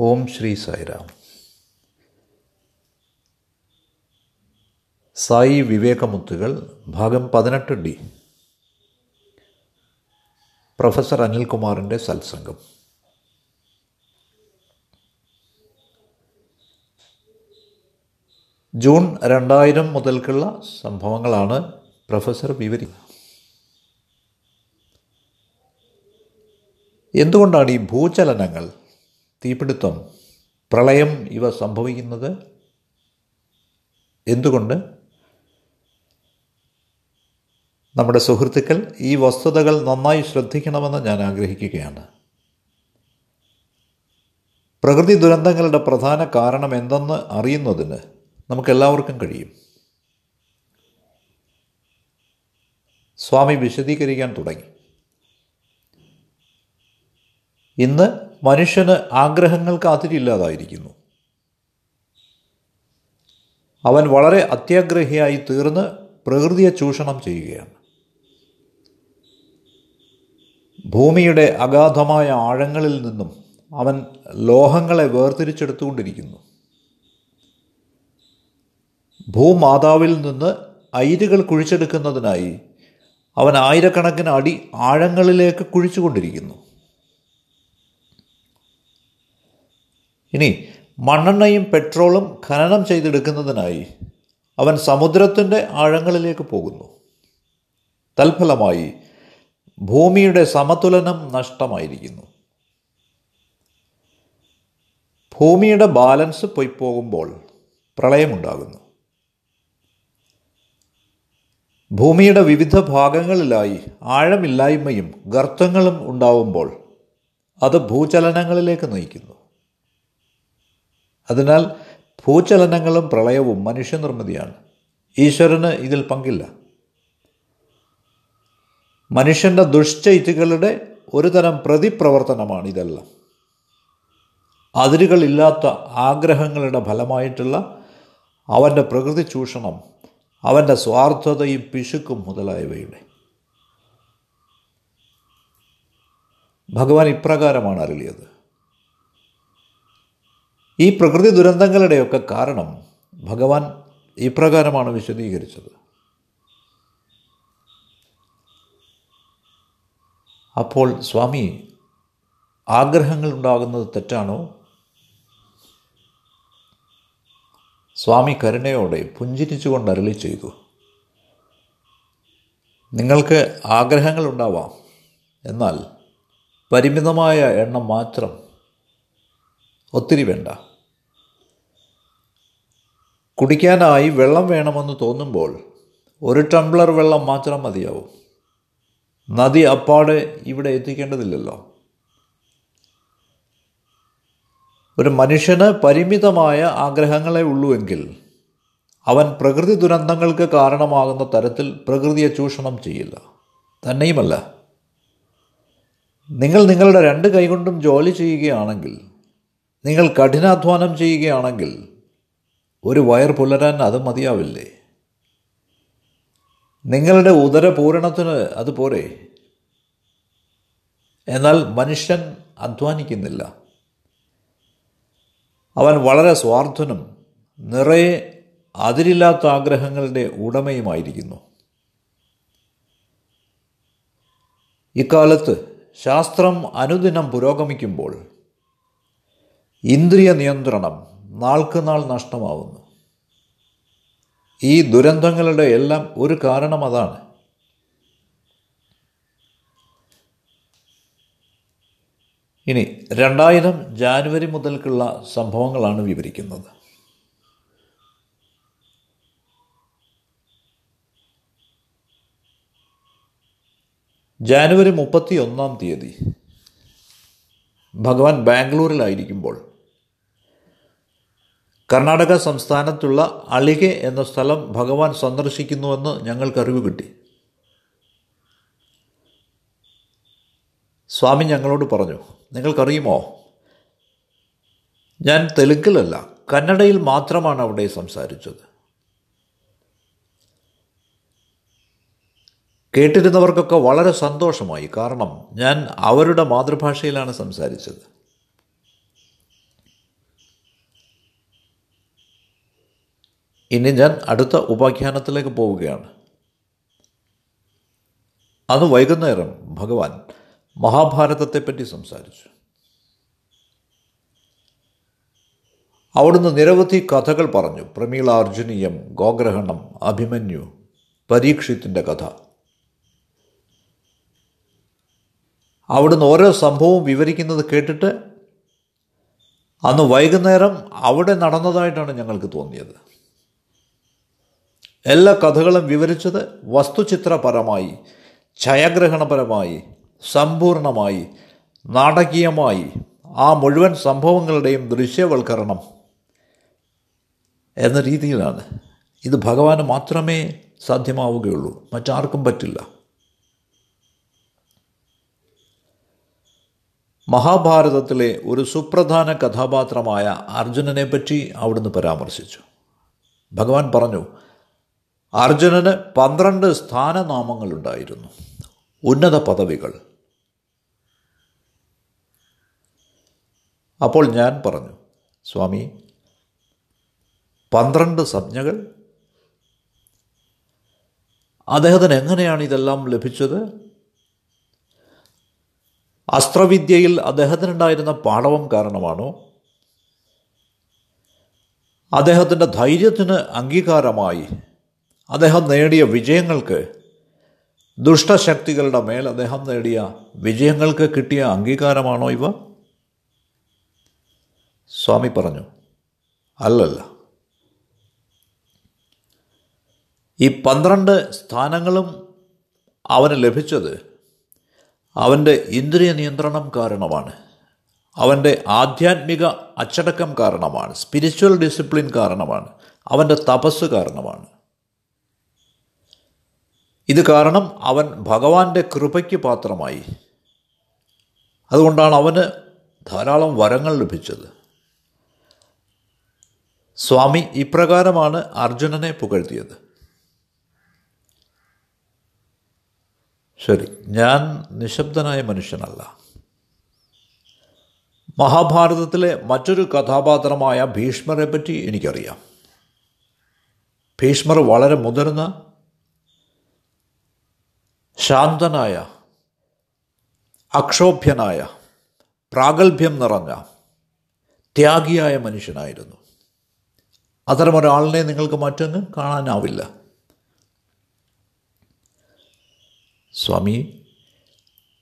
ഓം ശ്രീ സായിരാം. സായി വിവേകമുത്തുകൾ ഭാഗം പതിനെട്ട് D. Professor അനിൽകുമാറിന്റെ സത്സംഗം. ജൂൺ രണ്ടായിരം മുതൽക്കുള്ള സംഭവങ്ങളാണ് പ്രൊഫസർ വിവരി. എന്തുകൊണ്ടാണ് ഈ ഭൂചലനങ്ങൾ തീപിടുത്തം പ്രളയം ഇവ സംഭവിക്കുന്നത് എന്തുകൊണ്ട്? നമ്മുടെ സുഹൃത്തുക്കൾ ഈ വസ്തുതകൾ നന്നായി ശ്രദ്ധിക്കണമെന്ന് ഞാൻ ആഗ്രഹിക്കുകയാണ്. പ്രകൃതി ദുരന്തങ്ങളുടെ പ്രധാന കാരണം എന്തെന്ന് അറിയുന്നതിന് നമുക്കെല്ലാവർക്കും കഴിയും. സ്വാമി വിശദീകരിക്കാൻ തുടങ്ങി. ഇന്ന് മനുഷ്യന് ആഗ്രഹങ്ങൾക്ക് അതിരില്ലാതായിരിക്കുന്നു അവൻ വളരെ അത്യാഗ്രഹിയായി തീർന്ന് പ്രകൃതിയെ ചൂഷണം ചെയ്യുകയാണ്. ഭൂമിയുടെ അഗാധമായ ആഴങ്ങളിൽ നിന്നും അവൻ ലോഹങ്ങളെ വേർതിരിച്ചെടുത്തുകൊണ്ടിരിക്കുന്നു. ഭൂമാതാവിൽ നിന്ന് അയിരുകൾ കുഴിച്ചെടുക്കുന്നതിനായി അവൻ ആയിരക്കണക്കിന് അടി ആഴങ്ങളിലേക്ക് കുഴിച്ചുകൊണ്ടിരിക്കുന്നു. ഇനി മണ്ണെണ്ണയും പെട്രോളും ഖനനം ചെയ്തെടുക്കുന്നതിനായി അവൻ സമുദ്രത്തിന്റെ ആഴങ്ങളിലേക്ക് പോകുന്നു. തൽഫലമായി ഭൂമിയുടെ സമതുലനം നഷ്ടമായിരിക്കുന്നു. ഭൂമിയുടെ ബാലൻസ് പോയി പോകുമ്പോൾ പ്രളയമുണ്ടാകുന്നു. ഭൂമിയുടെ വിവിധ ഭാഗങ്ങളിലായി ആഴമില്ലായ്മയും ഗർത്തങ്ങളും ഉണ്ടാവുമ്പോൾ അത് ഭൂചലനങ്ങളിലേക്ക് നയിക്കുന്നു. അതിനാൽ ഭൂചലനങ്ങളും പ്രളയവും മനുഷ്യനിർമ്മിതിയാണ്. ഈശ്വരന് ഇതിൽ പങ്കില്ല. മനുഷ്യന്റെ ദുഷ്ചൈറ്റുകളുടെ ഒരു തരം പ്രതിപ്രവർത്തനമാണ് ഇതെല്ലാം. അതിരുകളില്ലാത്ത ആഗ്രഹങ്ങളുടെ ഫലമായിട്ടുള്ള അവന്റെ പ്രകൃതി ചൂഷണം അവന്റെ സ്വാർത്ഥതയും പിശുക്കും മുതലായവയുടെ. ഭഗവാൻ ഇപ്രകാരമാണ് അരുളിയത്. ഈ പ്രകൃതി ദുരന്തങ്ങളുടെയൊക്കെ കാരണം ഭഗവാൻ ഇപ്രകാരമാണ് വിശദീകരിച്ചത്. അപ്പോൾ സ്വാമി ആഗ്രഹങ്ങൾ ഉണ്ടാകുന്നത് തെറ്റാണോ? സ്വാമി കരുണയോടെ പുഞ്ചിരിച്ചുകൊണ്ട് അരളി ചെയ്തു. നിങ്ങൾക്ക് ആഗ്രഹങ്ങൾ ഉണ്ടാവാം എന്നാൽ പരിമിതമായ എണ്ണം മാത്രം ഒത്തിരി വേണ്ട. കുടിക്കാനായി വെള്ളം വേണമെന്ന് തോന്നുമ്പോൾ ഒരു ടംബ്ലർ വെള്ളം മാത്രം മതിയാവും. നദി അപ്പാടെ ഇവിടെ എത്തിക്കേണ്ടതില്ലല്ലോ. ഒരു മനുഷ്യന് പരിമിതമായ ആഗ്രഹങ്ങളെ ഉള്ളുവെങ്കിൽ അവൻ പ്രകൃതി ദുരന്തങ്ങൾക്ക് കാരണമാകുന്ന തരത്തിൽ പ്രകൃതിയെ ചൂഷണം ചെയ്യില്ല. തന്നെയുമല്ല. നിങ്ങൾ നിങ്ങളുടെ രണ്ട് കൈകൊണ്ടും ജോലി ചെയ്യുകയാണെങ്കിൽ നിങ്ങൾ കഠിനാധ്വാനം ചെയ്യുകയാണെങ്കിൽ ഒരു വയർ പുലരാൻ അത് മതിയാവില്ലേ? നിങ്ങളുടെ ഉദരപൂരണത്തിന് അത് പോരെ? എന്നാൽ മനുഷ്യൻ അധ്വാനിക്കുന്നില്ല. അവൻ വളരെ സ്വാർത്ഥനും നിറയെ അതിരില്ലാത്ത ആഗ്രഹങ്ങളുടെ ഉടമയുമായിരിക്കുന്നു. ഇക്കാലത്ത് ശാസ്ത്രം അനുദിനം പുരോഗമിക്കുമ്പോൾ ഇന്ദ്രിയ നിയന്ത്രണം നാൾക്ക് നാൾ നഷ്ടമാവുന്നു. ഈ ദുരന്തങ്ങളുടെ എല്ലാം ഒരു കാരണം അതാണ്. ഇനി രണ്ടായിരം ജാനുവരി മുതൽക്കുള്ള സംഭവങ്ങളാണ് വിവരിക്കുന്നത്. ജാനുവരി മുപ്പത്തി ഒന്നാം തീയതി ഭഗവാൻ ബാംഗ്ലൂരിലായിരിക്കുമ്പോൾ കർണാടക സംസ്ഥാനത്തുള്ള അളികെ എന്ന സ്ഥലം ഭഗവാൻ സന്ദർശിക്കുന്നുവെന്ന് ഞങ്ങൾക്ക് അറിവ് കിട്ടി. സ്വാമി ഞങ്ങളോട് പറഞ്ഞു നിങ്ങൾക്കറിയുമോ? ഞാൻ തെലുങ്കിലല്ല കന്നഡയിൽ മാത്രമാണ് അവിടെ സംസാരിച്ചത്. കേട്ടിരുന്നവർക്കൊക്കെ വളരെ സന്തോഷമായി. കാരണം ഞാൻ അവരുടെ മാതൃഭാഷയിലാണ് സംസാരിച്ചത്. ഇനി ഞാൻ അടുത്ത ഉപാഖ്യാനത്തിലേക്ക് പോവുകയാണ്. അന്ന് വൈകുന്നേരം ഭഗവാൻ മഹാഭാരതത്തെപ്പറ്റി സംസാരിച്ചു. അവിടുന്ന് നിരവധി കഥകൾ പറഞ്ഞു. പ്രമീളാർജുനീയം ഗോഗ്രഹണം അഭിമന്യു പരീക്ഷിത്തിന്റെ കഥ. അവിടുന്ന് ഓരോ സംഭവവും വിവരിക്കുന്നത് കേട്ടിട്ട് അന്ന് വൈകുന്നേരം അവിടെ നടന്നതായിട്ടാണ് ഞങ്ങൾക്ക് തോന്നിയത്. എല്ലാ കഥകളും വിവരിച്ചത് വസ്തുചിത്രപരമായി ഛയഗ്രഹണപരമായി സമ്പൂർണമായി നാടകീയമായി. ആ മുഴുവൻ സംഭവങ്ങളുടെയും ദൃശ്യവൽക്കരണം എന്ന രീതിയിലാണ്. ഇത് ഭഗവാന് മാത്രമേ സാധ്യമാവുകയുള്ളൂ. മറ്റാർക്കും പറ്റില്ല. മഹാഭാരതത്തിലെ ഒരു സുപ്രധാന കഥാപാത്രമായ അർജുനനെ പറ്റി അവിടുന്ന് പരാമർശിച്ചു. ഭഗവാൻ പറഞ്ഞു അർജുനന് പന്ത്രണ്ട് സ്ഥാനനാമങ്ങളുണ്ടായിരുന്നു. ഉന്നത പദവികൾ. അപ്പോൾ ഞാൻ പറഞ്ഞു സ്വാമി പന്ത്രണ്ട് സംജ്ഞകൾ? അദ്ദേഹത്തിന് എങ്ങനെയാണ് ഇതെല്ലാം ലഭിച്ചത്? അസ്ത്രവിദ്യയിൽ അദ്ദേഹത്തിനുണ്ടായിരുന്ന പാടവം കാരണമാണോ? അദ്ദേഹത്തിന്റെ ധൈര്യത്തിന് അംഗീകാരമായി അദ്ദേഹം നേടിയ വിജയങ്ങൾക്ക് ദുഷ്ടശക്തികളുടെ മേൽ അദ്ദേഹം നേടിയ വിജയങ്ങൾക്ക് കിട്ടിയ അംഗീകാരമാണോ ഇവ? സ്വാമി പറഞ്ഞു അല്ലല്ല. ഈ പന്ത്രണ്ട് സ്ഥാനങ്ങളും അവന് ലഭിച്ചത് അവന്റെ ഇന്ദ്രിയ നിയന്ത്രണം കാരണമാണ്. അവന്റെ ആധ്യാത്മിക അച്ചടക്കം കാരണമാണ്. സ്പിരിച്വൽ ഡിസിപ്ലിൻ കാരണമാണ്. അവന്റെ തപസ് കാരണമാണ്. ഇത് കാരണം അവൻ ഭഗവാന്റെ കൃപയ്ക്ക് പാത്രമായി. അതുകൊണ്ടാണ് അവന് ധാരാളം വരങ്ങൾ ലഭിച്ചത്. സ്വാമി ഇപ്രകാരമാണ് അർജുനനെ പുകഴ്ത്തിയത്. ശരി ഞാൻ നിശബ്ദനായ മനുഷ്യനല്ല. മഹാഭാരതത്തിലെ മറ്റൊരു കഥാപാത്രമായ ഭീഷ്മരെ പറ്റി എനിക്കറിയാം. ഭീഷ്മർ വളരെ മുതിർന്ന ശാന്തനായ അക്ഷോഭ്യനായ പ്രാഗൽഭ്യം നിറഞ്ഞ ത്യാഗിയായ മനുഷ്യനായിരുന്നു. അത്തരമൊരാളിനെ നിങ്ങൾക്ക് മറ്റൊന്നും കാണാനാവില്ല. സ്വാമി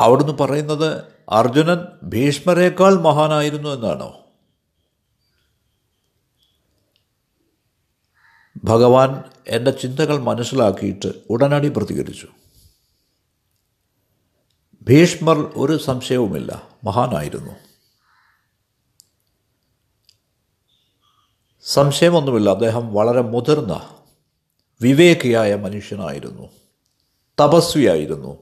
അവിടുന്ന് പറയുന്നത് അർജുനൻ ഭീഷ്മരേക്കാൾ മഹാനായിരുന്നു എന്നാണോ? ഭഗവാൻ എന്റെ ചിന്തകൾ മനസ്സിലാക്കിയിട്ട് ഉടനടി പ്രതികരിച്ചു. ഭീഷ്മർ ഒരു സംശയവുമില്ല. മഹാനായിരുന്നു. സംശയമൊന്നുമില്ല. അദ്ദേഹം വളരെ മുതിർന്ന വിവേകിയായ മനുഷ്യനായിരുന്നു. തപസ്വിയായിരുന്നു.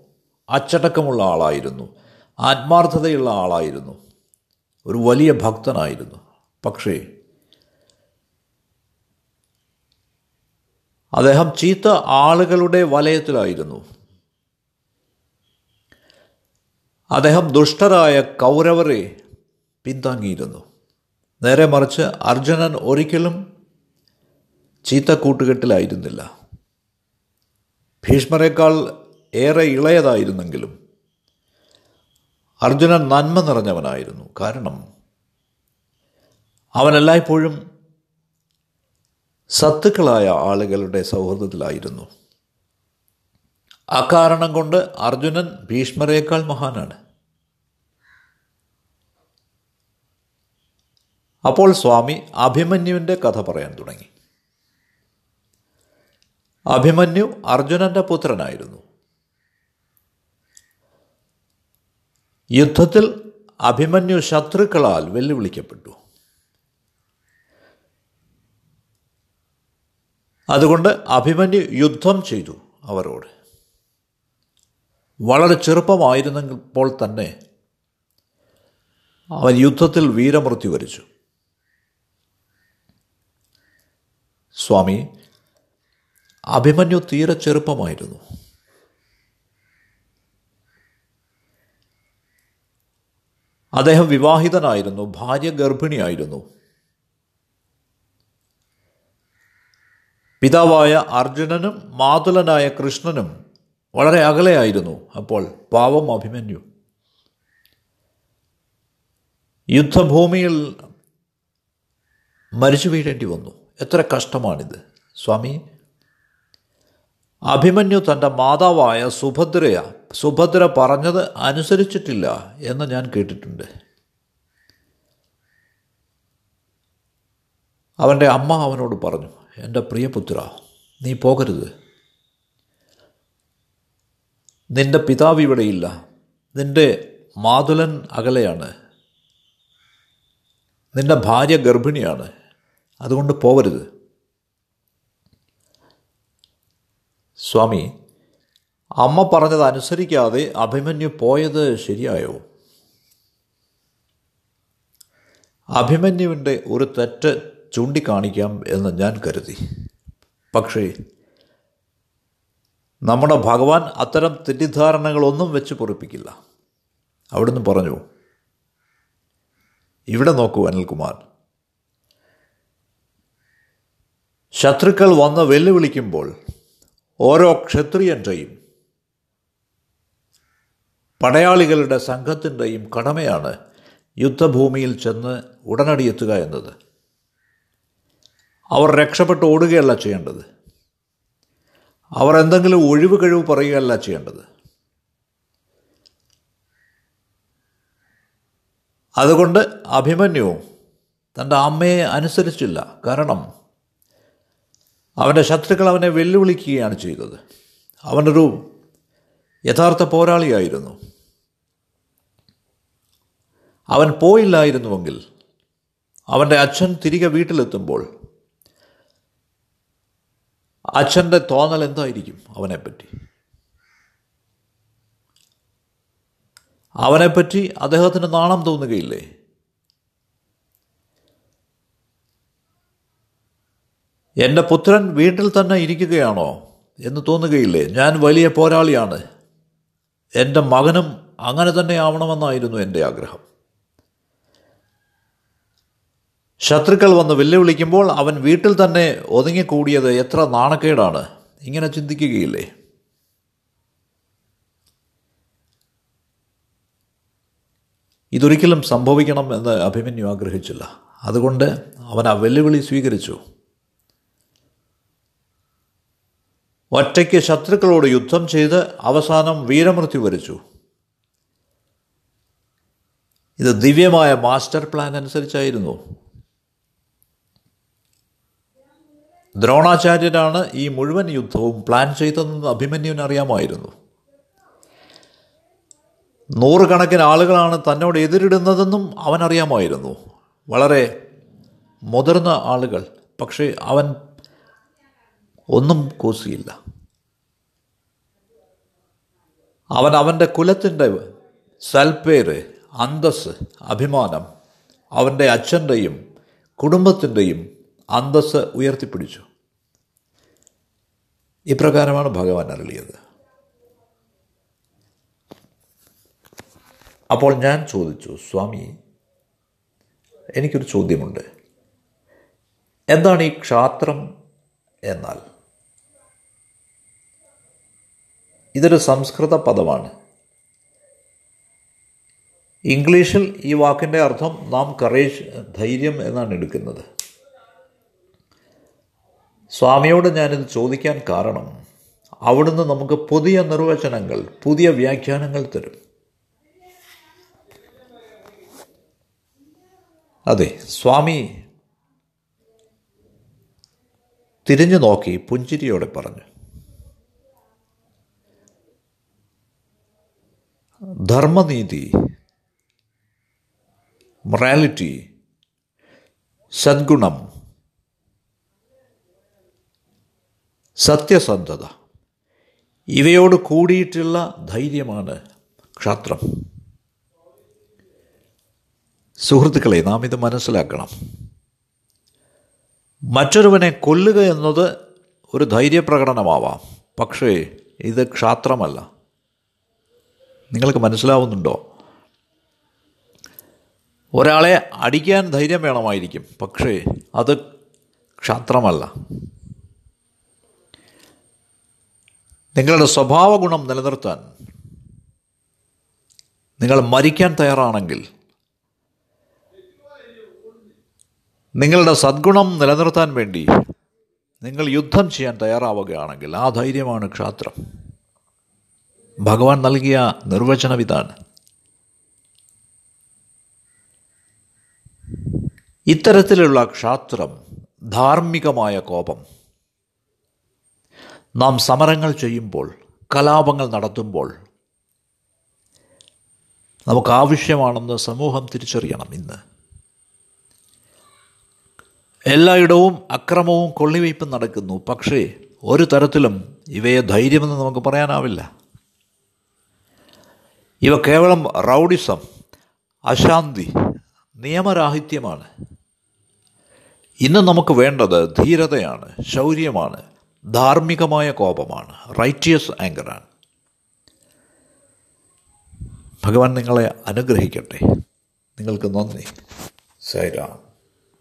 അച്ചടക്കമുള്ള ആളായിരുന്നു. ആത്മാർത്ഥതയുള്ള ആളായിരുന്നു. ഒരു വലിയ ഭക്തനായിരുന്നു. പക്ഷേ അദ്ദേഹം ചീത്ത ആളുകളുടെ വലയത്തിലായിരുന്നു. അദ്ദേഹം ദുഷ്ടരായ കൗരവരെ പിന്താങ്ങിയിരുന്നു. നേരെ മറിച്ച് അർജുനൻ ഒരിക്കലും ചീത്ത കൂട്ടുകെട്ടിലായിരുന്നില്ല. ഭീഷ്മരേക്കാൾ ഏറെ ഇളയതായിരുന്നെങ്കിലും അർജുനൻ നന്മ നിറഞ്ഞവനായിരുന്നു. കാരണം അവനെല്ലായ്പ്പോഴും സത്തുക്കളായ ആളുകളുടെ സൗഹൃദത്തിലായിരുന്നു. അക്കാരണം കൊണ്ട് അർജുനൻ ഭീഷ്മരേക്കാൾ മഹാനാണ്. അപ്പോൾ സ്വാമി അഭിമന്യുവിന്റെ കഥ പറയാൻ തുടങ്ങി. അഭിമന്യു അർജുനന്റെ പുത്രനായിരുന്നു. യുദ്ധത്തിൽ അഭിമന്യു ശത്രുക്കളാൽ വെല്ലുവിളിക്കപ്പെട്ടു. അതുകൊണ്ട് അഭിമന്യു യുദ്ധം ചെയ്തു അവരോട്. വളരെ ചെറുപ്പമായിരുന്നപ്പോൾ തന്നെ അവൻ യുദ്ധത്തിൽ വീരമൃത്യു വരിച്ചു. സ്വാമി അഭിമന്യു തീരെ ചെറുപ്പമായിരുന്നു. അദ്ദേഹം വിവാഹിതനായിരുന്നു ഭാര്യ ഗർഭിണിയായിരുന്നു പിതാവായ അർജുനനും മാതുലനായ കൃഷ്ണനും വളരെ അകലെയായിരുന്നു അപ്പോൾ പാവം അഭിമന്യു. യുദ്ധഭൂമിയിൽ മരിച്ചു വീഴേണ്ടി വന്നു. എത്ര കഷ്ടമാണിത്. സ്വാമി അഭിമന്യു തന്റെ മാതാവായ സുഭദ്രയ സുഭദ്ര പറഞ്ഞത് അനുസരിച്ചിട്ടില്ല എന്ന് ഞാൻ കേട്ടിട്ടുണ്ട്. അവന്റെ അമ്മ അവനോട് പറഞ്ഞു എന്റെ പ്രിയപുത്ര നീ പോകരുത്. നിന്റെ പിതാവ് ഇവിടെയില്ല നിന്റെ മാതുലൻ അകലെയാണ്. നിന്റെ ഭാര്യ ഗർഭിണിയാണ്. അതുകൊണ്ട് പോവരുത്. സ്വാമി അമ്മ പറഞ്ഞത് അനുസരിക്കാതെ അഭിമന്യു പോയത് ശരിയായോ? അഭിമന്യുവിന്റെ ഒരു തെറ്റ് ചൂണ്ടിക്കാണിക്കാം എന്ന് ഞാൻ കരുതി. പക്ഷേ നമ്മുടെ ഭഗവാൻ അത്തരം തെറ്റിദ്ധാരണകളൊന്നും വെച്ച് പൊറിപ്പിക്കില്ല. അവിടുന്ന് പറഞ്ഞു ഇവിടെ നോക്കൂ അനിൽകുമാർ. ശത്രുക്കൾ വന്ന് വെല്ലുവിളിക്കുമ്പോൾ ഓരോ ക്ഷത്രിയന്റെയും പടയാളികളുടെ സംഘത്തിന്റെയും കടമയാണ് യുദ്ധഭൂമിയിൽ ചെന്ന് ഉടനടി എത്തുക എന്നത്. അവർ രക്ഷപ്പെട്ട് ഓടുകയല്ല ചെയ്യേണ്ടത്. അവർ എന്തെങ്കിലും ഒഴിവ് കഴിവ് പറയുകയല്ല ചെയ്യേണ്ടത്. അതുകൊണ്ട് അഭിമന്യു തന്റെ അമ്മയെ അനുസരിച്ചില്ല. കാരണം അവന്റെ ശത്രുക്കൾ അവനെ വെല്ലുവിളിക്കുകയാണ് ചെയ്തത്. അവനൊരു യഥാർത്ഥ പോരാളിയായിരുന്നു. അവൻ പോയില്ലായിരുന്നുവെങ്കിൽ അവന്റെ അച്ഛൻ തിരികെ വീട്ടിലെത്തുമ്പോൾ അച്ഛന്റെ തോന്നൽ എന്തായിരിക്കും അവനെപ്പറ്റി? അവനെപ്പറ്റി അദ്ദേഹത്തിന് നാണം തോന്നുകയില്ലേ? എന്റെ പുത്രൻ വീട്ടിൽ തന്നെ ഇരിക്കുകയാണോ എന്ന് തോന്നുകയില്ലേ? ഞാൻ വലിയ പോരാളിയാണ്. എന്റെ മകനും അങ്ങനെ തന്നെ ആവണമെന്നായിരുന്നു എന്റെ ആഗ്രഹം. ശത്രുക്കൾ വന്ന് വെല്ലുവിളിക്കുമ്പോൾ അവൻ വീട്ടിൽ തന്നെ ഒതുങ്ങിക്കൂടിയത് എത്ര നാണക്കേടാണ്. ഇങ്ങനെ ചിന്തിക്കുകയില്ലേ? ഇതൊരിക്കലും സംഭവിക്കണം എന്ന് അഭിമന്യു ആഗ്രഹിച്ചില്ല. അതുകൊണ്ട് അവൻ ആ വെല്ലുവിളി സ്വീകരിച്ചു. ഒറ്റയ്ക്ക് ശത്രുക്കളോട് യുദ്ധം ചെയ്ത് അവസാനം വീരമൃത്യു വരിച്ചു. ഇത് ദിവ്യമായ മാസ്റ്റർ പ്ലാൻ അനുസരിച്ചായിരുന്നു. ദ്രോണാചാര്യരാണ് ഈ മുഴുവൻ യുദ്ധവും പ്ലാൻ ചെയ്തതെന്ന് അഭിമന്യുവിന് അറിയാമായിരുന്നു. നൂറുകണക്കിന് ആളുകളാണ് തന്നോട് എതിരിടുന്നതെന്നും അവൻ അറിയാമായിരുന്നു. വളരെ മുതിർന്ന ആളുകൾ പക്ഷേ അവൻ ഒന്നും കൂസിയില്ല. അവൻ അവന്റെ കുലത്തിന്റെ സൽപ്പേര് അന്തസ് അഭിമാനം അവന്റെ അച്ഛന്റെയും കുടുംബത്തിന്റെയും അന്തസ് ഉയർത്തിപ്പിടിച്ചു. ഇപ്രകാരമാണ് ഭഗവാൻ അരളിയത്. അപ്പോൾ ഞാൻ ചോദിച്ചു സ്വാമി എനിക്കൊരു ചോദ്യമുണ്ട്. എന്താണ് ഈ ക്ഷാത്രം എന്നാൽ? ഇതൊരു സംസ്കൃത പദമാണ്. ഇംഗ്ലീഷിൽ ഈ വാക്കിന്റെ അർത്ഥം നാം കറേജ് ധൈര്യം എന്നാണ് എടുക്കുന്നത്. സ്വാമിയോട് ഞാനിത് ചോദിക്കാൻ കാരണം അവിടുന്ന് നമുക്ക് പുതിയ നിർവചനങ്ങൾ പുതിയ വ്യാഖ്യാനങ്ങൾ തരും. അതെ സ്വാമി തിരിഞ്ഞു നോക്കി പുഞ്ചിരിയോടെ പറഞ്ഞു. ധർമ്മനീതി മൊറാലിറ്റി സദ്ഗുണം സത്യസന്ധത. ഇവയോട് കൂടിയിട്ടുള്ള ധൈര്യമാണ് ക്ഷാത്രം. സുഹൃത്തുക്കളെ നാം ഇത് മനസ്സിലാക്കണം. മറ്റൊരുവനെ കൊല്ലുക എന്നത് ഒരു ധൈര്യപ്രകടനമാവാം. പക്ഷേ ഇത് ക്ഷാത്രമല്ല. നിങ്ങൾക്ക് മനസ്സിലാവുന്നുണ്ടോ? ഒരാളെ അടിക്കാൻ ധൈര്യം വേണമായിരിക്കും. പക്ഷേ അത് ക്ഷാത്രമല്ല. നിങ്ങളുടെ സ്വഭാവ ഗുണം നിലനിർത്താൻ നിങ്ങൾ മരിക്കാൻ തയ്യാറാണെങ്കിൽ നിങ്ങളുടെ സദ്ഗുണം നിലനിർത്താൻ വേണ്ടി നിങ്ങൾ യുദ്ധം ചെയ്യാൻ തയ്യാറാവുകയാണെങ്കിൽ ആ ധൈര്യമാണ് ക്ഷാത്രം. ഭഗവാൻ നൽകിയ നിർവചനം ഇതാണ്. ഇത്തരത്തിലുള്ള ക്ഷാത്രം ധാർമ്മികമായ കോപം നാം സമരങ്ങൾ ചെയ്യുമ്പോൾ കലാപങ്ങൾ നടത്തുമ്പോൾ നമുക്ക് ആവശ്യമാണെന്ന് സമൂഹം തിരിച്ചറിയണം ഇന്ന്. എല്ലായിടവും അക്രമവും കൊള്ളിവയ്പ്പും നടക്കുന്നു. പക്ഷേ ഒരു തരത്തിലും ഇവയെ ധൈര്യമെന്ന് നമുക്ക് പറയാനാവില്ല. ഇവ കേവലം റൗഡിസം അശാന്തി നിയമരാഹിത്യമാണ്. ഇന്ന് നമുക്ക് വേണ്ടത് ധീരതയാണ് ശൗര്യമാണ്. ധാർമ്മികമായ കോപമാണ്. റൈറ്റിയസ് ആങ്കറാണ് ഭഗവാൻ നിങ്ങളെ അനുഗ്രഹിക്കട്ടെ. നിങ്ങൾക്ക് നന്ദി. സൈറാം